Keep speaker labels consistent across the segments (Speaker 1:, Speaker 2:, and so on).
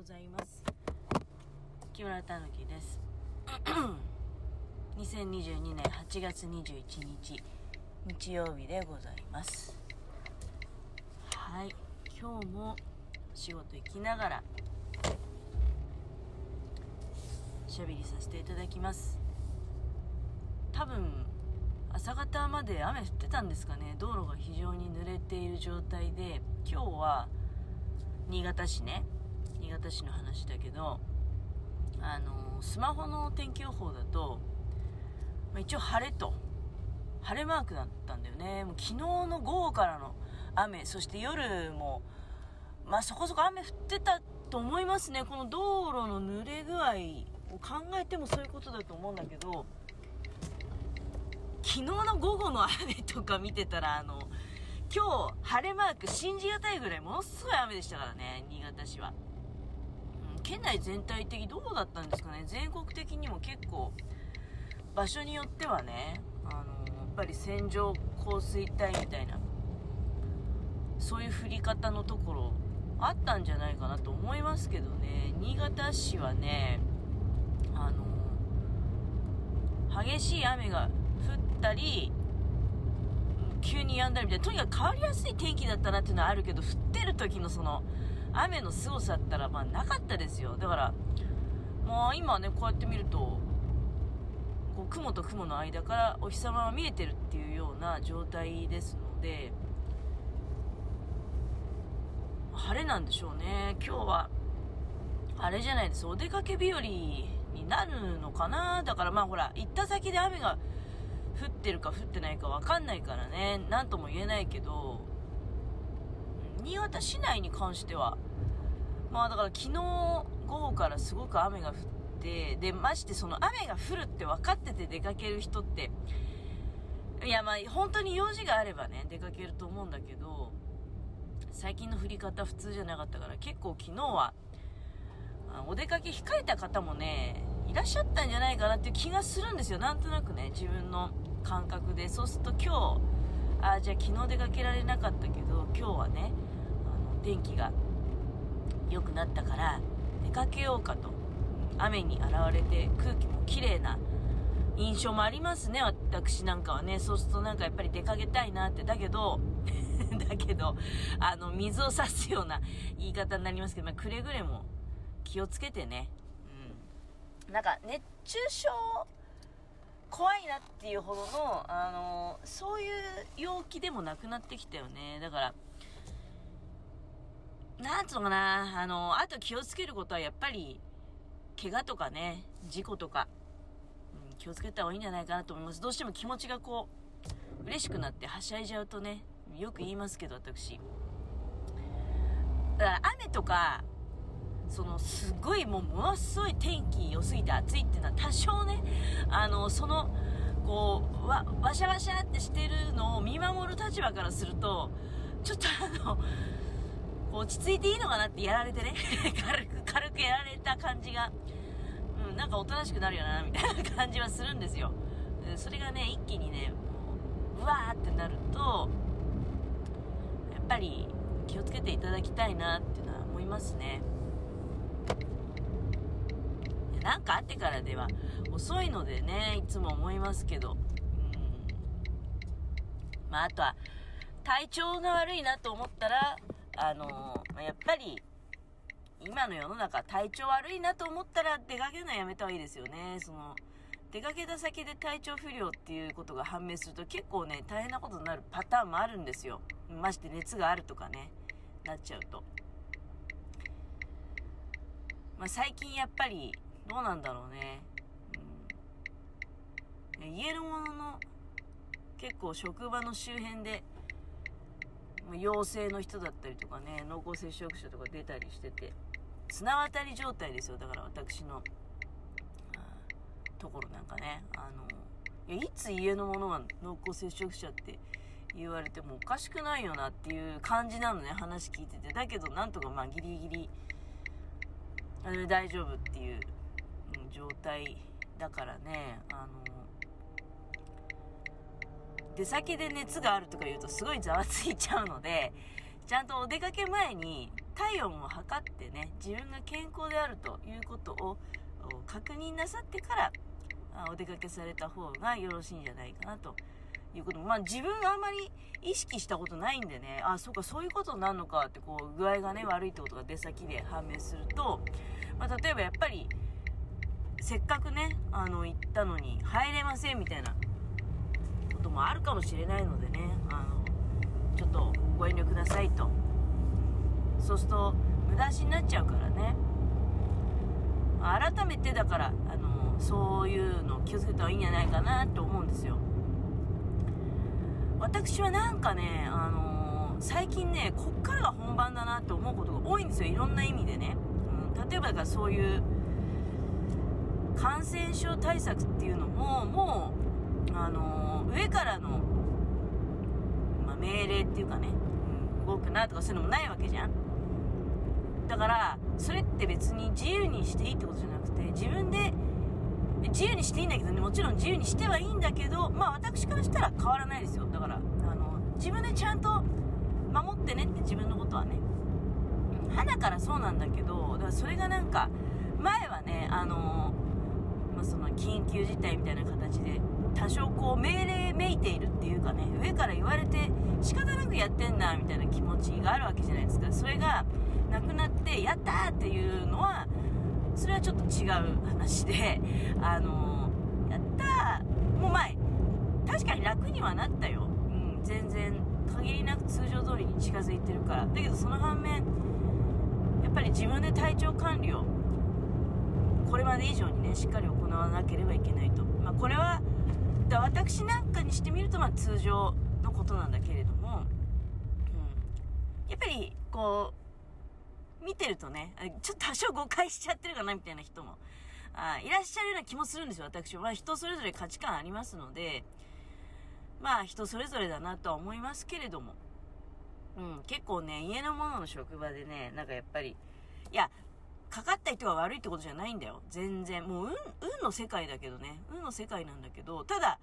Speaker 1: ございます。木村たぬきです。2022年8月21日日曜日でございます。はい。今日も仕事行きながらしゃべりさせていただきます。多分朝方まで雨降ってたんですかね。道路が非常に濡れている状態で今日は新潟市ね新潟市の話だけどあのスマホの天気予報だと、まあ、一応晴れと晴れマークだったんだよね。もう昨日の午後からの雨そして夜もまあそこそこ雨降ってたと思いますね。この道路の濡れ具合を考えてもそういうことだと思うんだけど昨日の午後の雨とか見てたらあの今日晴れマーク信じがたいぐらいものすごい雨でしたからね新潟市は、県内全体的どうだったんですかね？全国的にも結構場所によってはねあのやっぱり線状降水帯みたいなそういう降り方のところあったんじゃないかなと思いますけどね。新潟市はねあの激しい雨が降ったり急に止んだりみたいなとにかく変わりやすい天気だったなっていうのはあるけど降ってる時のその雨の凄さったらまあなかったですよ。だからもう今ねこうやって見るとこう雲と雲の間からお日様が見えてるっていうような状態ですので晴れなんでしょうね。今日はあれじゃないです。お出かけ日和になるのかな？だからまあほら行った先で雨が降ってるか降ってないか分かんないからね。何とも言えないけど新潟市内に関してはまあだから昨日午後からすごく雨が降ってでましてその雨が降るって分かってて出かける人っていやまあ本当に用事があればね出かけると思うんだけど最近の降り方普通じゃなかったから結構昨日はお出かけ控えた方もねいらっしゃったんじゃないかなっていう気がするんですよ。なんとなくね自分の感覚で。そうすると今日ああじゃあ昨日出かけられなかったけど今日はね天気が良くなったから出かけようかと。雨に現れて空気も綺麗な印象もありますね。私なんかはね。そうするとなんかやっぱり出かけたいなって。だけど だけどあの水を差すような言い方になりますけど、まあ、くれぐれも気をつけてね、うん、なんか熱中症怖いなっていうほどの、あのそういう陽気でもなくなってきたよね。だから、なんつうのかな、あのあと気をつけることはやっぱり、怪我とかね、事故とか、うん、気をつけた方がいいんじゃないかなと思います。どうしても気持ちがこう、嬉しくなってはしゃいじゃうとね、よく言いますけど、私。だから雨とか、そのすごいもうものすごい天気良すぎて暑いっていうのは多少ねあのそのこうわわしゃわしゃってしてるのを見守る立場からするとちょっとあの落ち着いていいのかなってやられてね 軽く軽くやられた感じが、うん、なんかおとなしくなるよなみたいな感じはするんですよそれがね一気にねもうわーってなるとやっぱり気をつけていただきたいなっていうのは思いますね。何かあってからでは遅いのでね、いつも思いますけど。うん。まあ、あとは、体調が悪いなと思ったら、あのー、やっぱり、今の世の中、体調悪いなと思ったら出かけるのはやめた方がいいですよね。その、出かけた先で体調不良っていうことが判明すると結構ね、大変なことになるパターンもあるんですよ。まして熱があるとかね、なっちゃうと。まあ、最近やっぱりどうなんだろうね。うん、家のものの結構職場の周辺でま陽性の人だったりとかね、濃厚接触者とか出たりしてて、綱渡り状態ですよ。だから私の、ところなんかね。あの、いやいつ家のものが濃厚接触者って言われてもおかしくないよなっていう感じなのね、話聞いてて。だけど、なんとかまあギリギリ、あの大丈夫っていう状態だからね、あの、出先で熱があるとか言うとすごいざわついちゃうので、ちゃんとお出かけ前に体温を測ってね自分が健康であるということを確認なさってからお出かけされた方がよろしいんじゃないかなということ。もまあ自分があんまり意識したことないんでねあそうかそういうことになるのかってこう具合がね悪いってことが出先で判明すると、まあ、例えばやっぱりせっかくねあの行ったのに入れませんみたいなこともあるかもしれないのでね。あのちょっとご遠慮くださいと。そうすると無駄足になっちゃうからね。改めてだからあのそういうのを気をつけた方がいいんじゃないかなと思うんですよ。私はなんかね、あの、最近ねこっからが本番だなって思うことが多いんですよ。いろんな意味でね、うん、例えばだからそういう感染症対策っていうのももう、あのー、上からの、まあ、命令っていうかね、うん、動くなとかそういうのもないわけじゃん。だからそれって別に自由にしていいってことじゃなくて自分で自由にしていいんだけどねもちろん自由にしてはいいんだけどまあ私からしたら変わらないですよ。だからあの自分でちゃんと守ってねって自分のことはね。花からそうなんだけどだからそれがなんか前はねあの、ま、その緊急事態みたいな形で多少こう命令めいているっていうかね上から言われて仕方なくやってんだみたいな気持ちがあるわけじゃないですかそれがなくなってやったーっていうのはそれはちょっと違う話で、あの、やったもう前、確かに楽にはなったよ。うん、全然、限りなく通常通りに近づいてるから。だけどその反面、やっぱり自分で体調管理を、これまで以上にね、しっかり行わなければいけないと。まあ、これは、だ私なんかにしてみると、まあ、通常のことなんだけれども、うん、やっぱり、こう、見てるとね、ちょっと多少誤解しちゃってるかなみたいな人も、あいらっしゃるような気もするんですよ、私は。まあ人それぞれ価値観ありますので、まあ人それぞれだなとは思いますけれども、うん、結構ね、家の者の職場でね、なんかやっぱり、いや、かかった人が悪いってことじゃないんだよ。全然。もう、運、運の世界だけどね。運の世界なんだけど、ただ、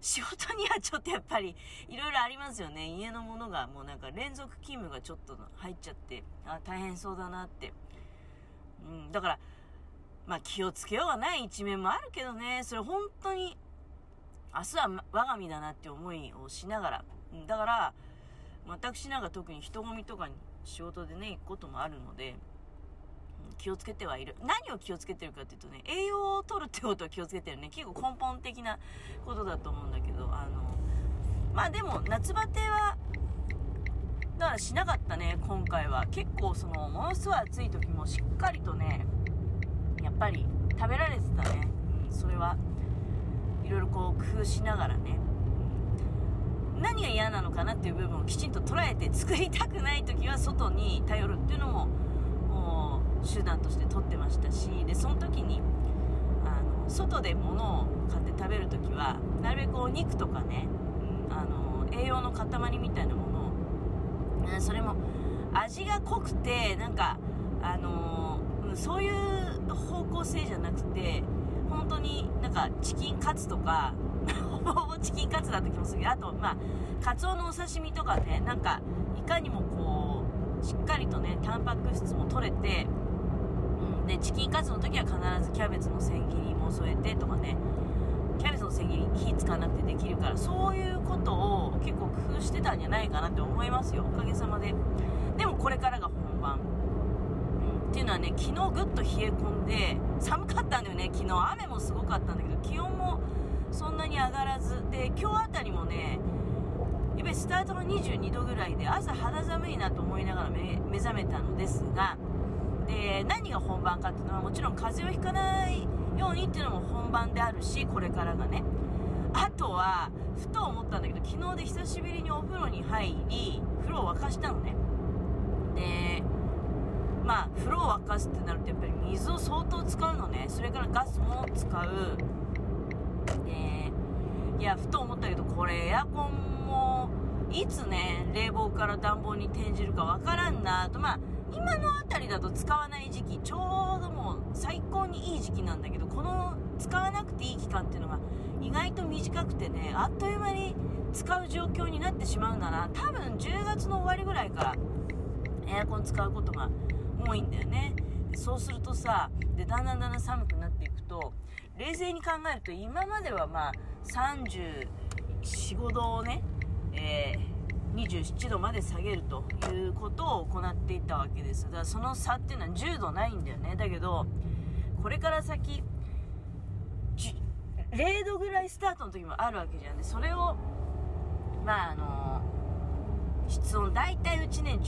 Speaker 1: 仕事にはちょっとやっぱりいろいろありますよね。家のものがもうなんか連続勤務がちょっと入っちゃって、あ、大変そうだなって。うん、だから、まあ気をつけようがない一面もあるけどね、それ本当に、明日は我が身だなって思いをしながら、だから、私なんか特に人混みとかに仕事でね、行くこともあるので、気をつけてはいる。何を気をつけてるかっていうとね、栄養を取るってことを気をつけてるね。結構根本的なことだと思うんだけど、あの、まあでも、夏バテは、だからしなかったね、今回は。結構その、ものすごい暑い時もしっかりとね、やっぱり食べられてたね。うん、それは、いろいろこう工夫しながらね。何が嫌なのかなっていう部分をきちんと捉えて作りたくない時は外に頼るっていうのも手段として取ってましたしでその時にあの外で物を買って食べる時はなるべくお肉とかね、うん、あの栄養の塊みたいなものを、それも味が濃くてなんかあの、そういう方向性じゃなくて本当になんかチキンカツとか ほぼほぼチキンカツだった気もするけどあとまあカツオのお刺身とかねなんかいかにもこうしっかりとねタンパク質も取れてでチキンカツの時は必ずキャベツの千切りも添えてとかね。キャベツの千切り火使わなくてできるからそういうことを結構工夫してたんじゃないかなって思いますよ。おかげさまで。でもこれからが本番、うん、っていうのはね昨日ぐっと冷え込んで寒かったんだよね。昨日雨もすごかったんだけど気温もそんなに上がらず。で今日あたりもねやっぱりスタートの22度ぐらいで朝肌寒いなと思いながら目覚めたのですがで何が本番かっていうのはもちろん風邪をひかないようにっていうのも本番であるしこれからがね。あとはふと思ったんだけど昨日で久しぶりにお風呂に入り風呂を沸かしたのね。でまあ風呂を沸かすってなるとやっぱり水を相当使うのね。それからガスも使う。でいやふと思ったけどこれエアコンもいつね冷房から暖房に転じるかわからんなと。まあ今の辺りだと使わない時期ちょうどもう最高にいい時期なんだけどこの使わなくていい期間っていうのが意外と短くてねあっという間に使う状況になってしまうんだな多分10月の終わりぐらいからエアコン使うことが多いんだよね。そうするとさでだんだんだんだん寒くなっていくと冷静に考えると今まではまあ345度をね、えー、27度まで下げるということを行っていたわけです。だからその差っていうのは10度ないんだよね。だけどこれから先0度ぐらいスタートの時もあるわけじゃん。でそれをまああの室温大体うちね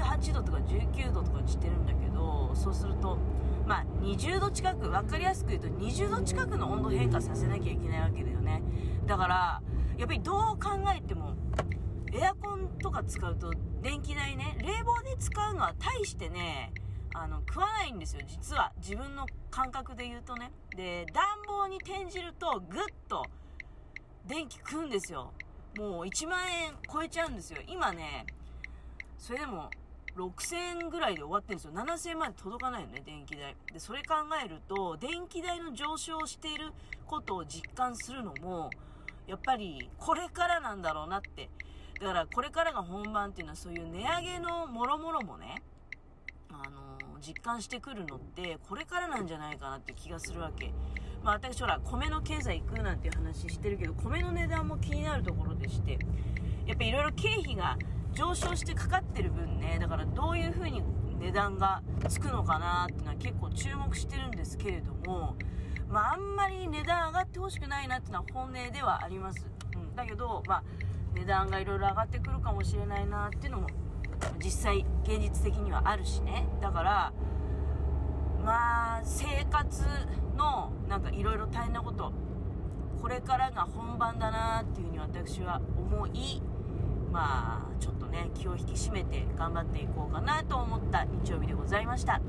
Speaker 1: 18度とか19度とかにしてるんだけどそうするとまあ20度近く分かりやすく言うと20度近くの温度変化させなきゃいけないわけだよね。だからやっぱりどう考えてもエアコンとか使うと電気代ね冷房で使うのは大してねあの食わないんですよ。実は自分の感覚で言うとね。で暖房に転じるとぐっと電気食うんですよ。もう1万円超えちゃうんですよ。今ねそれでも6000円ぐらいで終わってるんですよ。7000円まで届かないよね電気代。でそれ考えると電気代の上昇していることを実感するのもやっぱりこれからなんだろうなってだからこれからが本番っていうのはそういう値上げのもろもろもねあの実感してくるのってこれからなんじゃないかなって気がするわけ。まあ私ほら米の経済行くなんていう話してるけど米の値段も気になるところでしてやっぱいろいろ経費が上昇してかかってる分ねだからどういう風に値段がつくのかなっていうのは結構注目してるんですけれどもまああんまり値段上がってほしくないなっていうのは本音ではあります、うん、だけどまあ値段がいろいろ上がってくるかもしれないなっていうのも実際現実的にはあるしね。だからまあ生活のなんかいろいろ大変なことこれからが本番だなっていうふうに私は思いまあちょっとね気を引き締めて頑張っていこうかなと思った日曜日でございました。